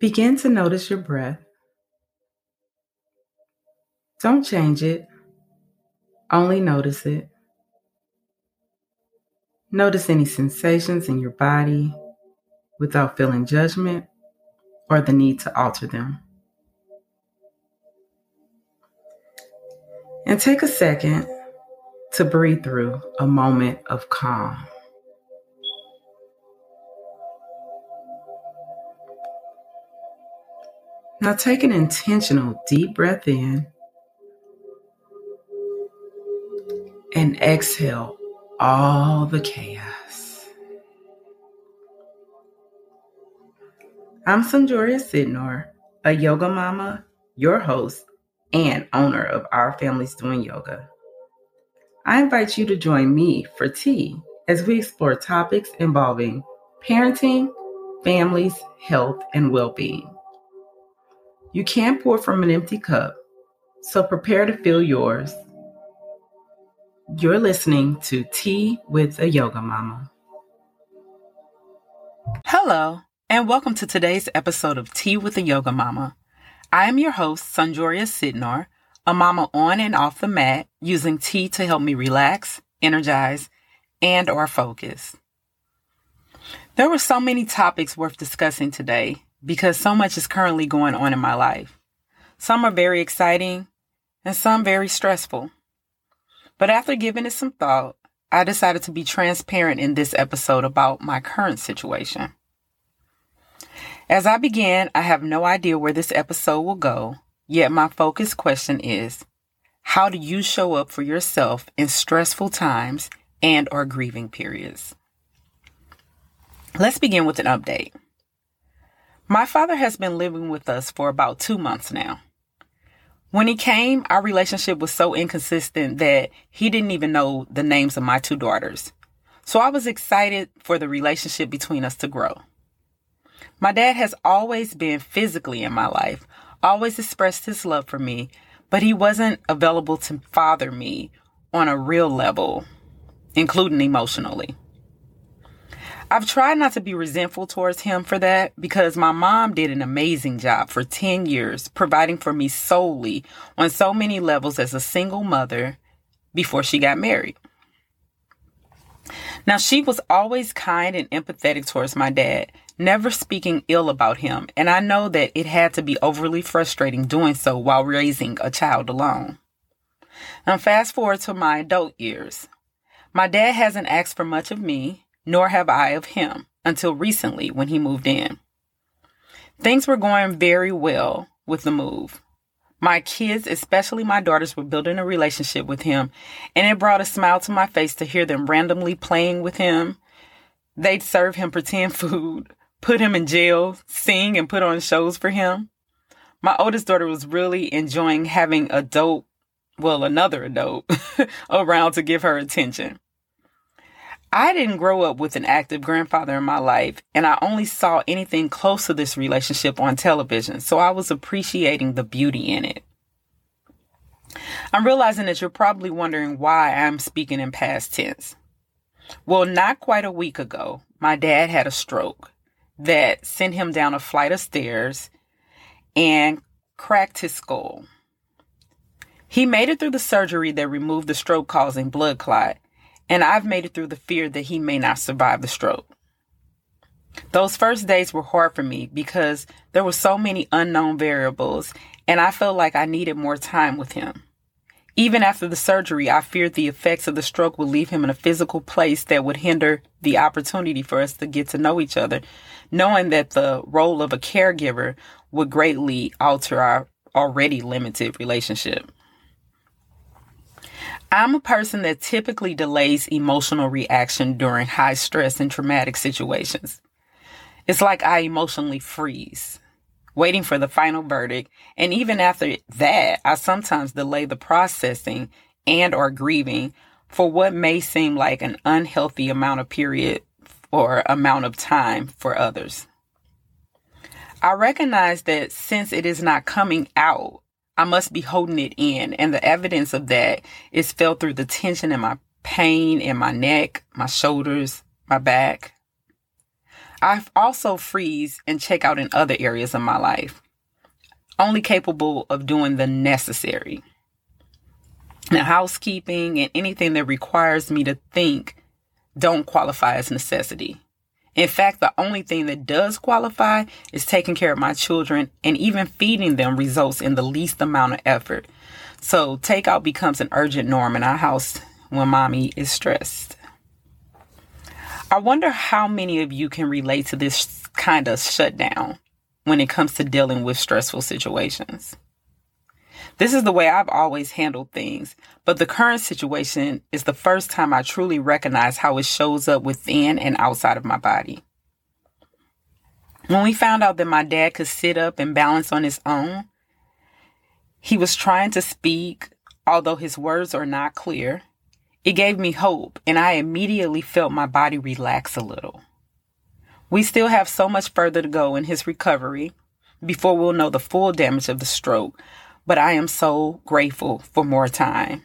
Begin to notice your breath. Don't change it, only notice it. Notice any sensations in your body without feeling judgment or the need to alter them. And take a second to breathe through a moment of calm. Now take an intentional deep breath in and exhale all the chaos. I'm SonJoria Sydnor, a yoga mama, your host, and owner of Our Family's Doing Yoga. I invite you to join me for tea as we explore topics involving parenting, families, health, and well being. You can't pour from an empty cup, so prepare to fill yours. You're listening to Tea with a Yoga Mama. Hello, and welcome to today's episode of Tea with a Yoga Mama. I am your host, SonJoria Sydnor, a mama on and off the mat, using tea to help me relax, energize, and or focus. There were so many topics worth discussing today, because so much is currently going on in my life. Some are very exciting and some very stressful. But after giving it some thought, I decided to be transparent in this episode about my current situation. As I begin, I have no idea where this episode will go, yet my focus question is how do you show up for yourself in stressful times and or grieving periods? Let's begin with an update. My father has been living with us for about two months now. When he came, our relationship was so inconsistent that he didn't even know the names of my two daughters. So I was excited for the relationship between us to grow. My dad has always been physically in my life, always expressed his love for me, but he wasn't available to father me on a real level, including emotionally. I've tried not to be resentful towards him for that because my mom did an amazing job for 10 years, providing for me solely on so many levels as a single mother before she got married. Now, she was always kind and empathetic towards my dad, never speaking ill about him, and I know that it had to be overly frustrating doing so while raising a child alone. Now, fast forward to my adult years. My dad hasn't asked for much of me, nor have I of him until recently when he moved in. Things were going very well with the move. My kids, especially my daughters, were building a relationship with him, and it brought a smile to my face to hear them randomly playing with him. They'd serve him pretend food, put him in jail, sing and put on shows for him. My oldest daughter was really enjoying having adult, well, another adult around to give her attention. I didn't grow up with an active grandfather in my life, and I only saw anything close to this relationship on television, so I was appreciating the beauty in it. I'm realizing that you're probably wondering why I'm speaking in past tense. Well, not quite a week ago, my dad had a stroke that sent him down a flight of stairs and cracked his skull. He made it through the surgery that removed the stroke causing blood clot and I've made it through the fear that he may not survive the stroke. Those first days were hard for me because there were so many unknown variables, and I felt like I needed more time with him. Even after the surgery, I feared the effects of the stroke would leave him in a physical place that would hinder the opportunity for us to get to know each other, knowing that the role of a caregiver would greatly alter our already limited relationship. I'm a person that typically delays emotional reaction during high stress and traumatic situations. It's like I emotionally freeze, waiting for the final verdict. And even after that, I sometimes delay the processing and or grieving for what may seem like an unhealthy amount of period or amount of time for others. I recognize that since it is not coming out I must be holding it in. And the evidence of that is felt through the tension in my pain in my neck, my shoulders, my back. I also freeze and check out in other areas of my life, only capable of doing the necessary. Now, housekeeping and anything that requires me to think don't qualify as necessity. In fact, the only thing that does qualify is taking care of my children, and even feeding them results in the least amount of effort. So, takeout becomes an urgent norm in our house when mommy is stressed. I wonder how many of you can relate to this kind of shutdown when it comes to dealing with stressful situations. This is the way I've always handled things, but the current situation is the first time I truly recognize how it shows up within and outside of my body. When we found out that my dad could sit up and balance on his own, he was trying to speak, although his words are not clear. It gave me hope, and I immediately felt my body relax a little. We still have so much further to go in his recovery before we'll know the full damage of the stroke, but I am so grateful for more time.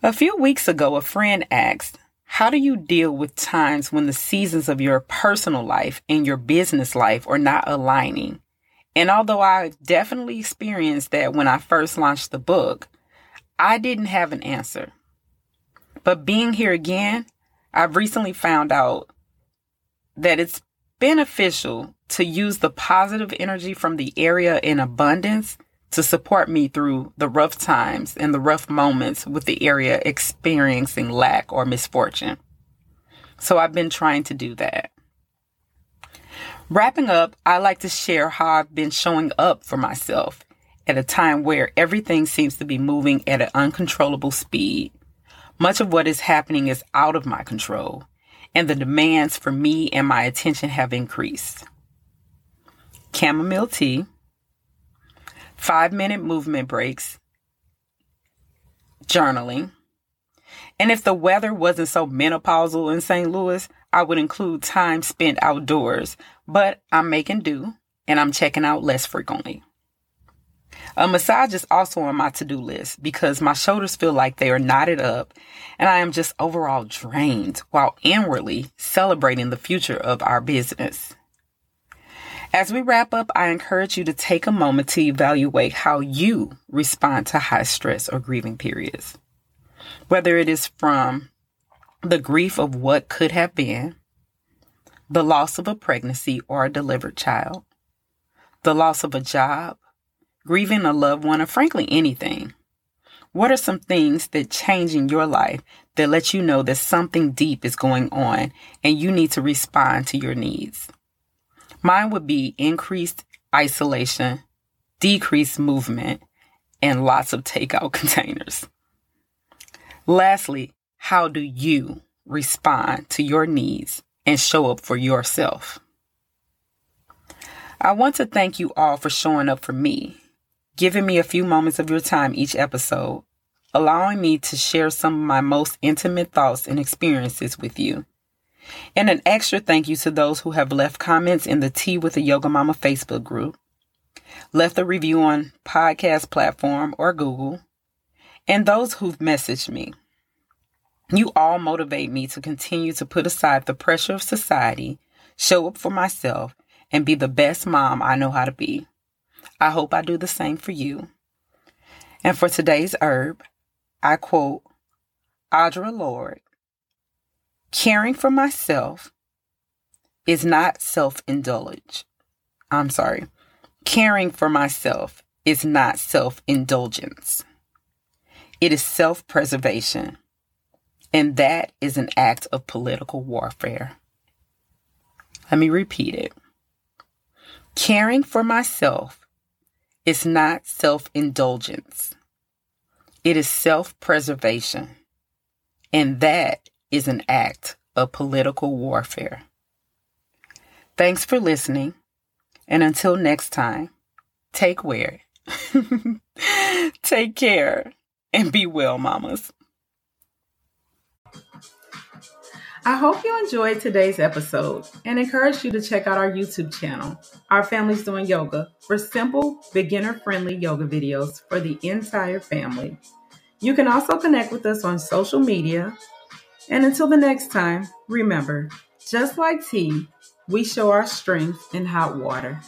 A few weeks ago, a friend asked, How do you deal with times when the seasons of your personal life and your business life are not aligning? And although I definitely experienced that when I first launched the book, I didn't have an answer. But being here again, I've recently found out that it's beneficial to use the positive energy from the area in abundance to support me through the rough times and the rough moments with the area experiencing lack or misfortune. So I've been trying to do that. Wrapping up, I like to share how I've been showing up for myself at a time where everything seems to be moving at an uncontrollable speed. Much of what is happening is out of my control, and the demands for me and my attention have increased. Chamomile tea, five minute movement breaks, journaling, and if the weather wasn't so menopausal in St. Louis, I would include time spent outdoors, but I'm making do and I'm checking out less frequently. A massage is also on my to do list because my shoulders feel like they are knotted up and I am just overall drained while inwardly celebrating the future of our business. As we wrap up, I encourage you to take a moment to evaluate how you respond to high stress or grieving periods. Whether it is from the grief of what could have been, the loss of a pregnancy or a delivered child, the loss of a job, grieving a loved one, or frankly anything. What are some things that change in your life that let you know that something deep is going on and you need to respond to your needs? Mine would be increased isolation, decreased movement, and lots of takeout containers. Lastly, how do you respond to your needs and show up for yourself? I want to thank you all for showing up for me giving me a few moments of your time each episode, allowing me to share some of my most intimate thoughts and experiences with you. And an extra thank you to those who have left comments in the Tea with a Yoga Mama Facebook group, left a review on podcast platform or Google, and those who've messaged me. You all motivate me to continue to put aside the pressure of society, show up for myself, and be the best mom I know how to be. I hope I do the same for you. And for today's herb, I quote Audre Lorde Caring for myself is not self indulgence. I'm sorry. Caring for myself is not self indulgence. It is self preservation. And that is an act of political warfare. Let me repeat it. Caring for myself is not self indulgence, it is self preservation. And that is an act of political warfare. Thanks for listening. And until next time, take care. take care and be well, mamas. I hope you enjoyed today's episode and encourage you to check out our YouTube channel, Our Family's Doing Yoga, for simple, beginner friendly yoga videos for the entire family. You can also connect with us on social media And until the next time, remember just like tea, we show our strength in hot water.